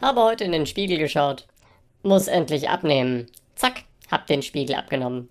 Habe heute in den Spiegel geschaut. Muss endlich abnehmen. Zack, hab den Spiegel abgenommen.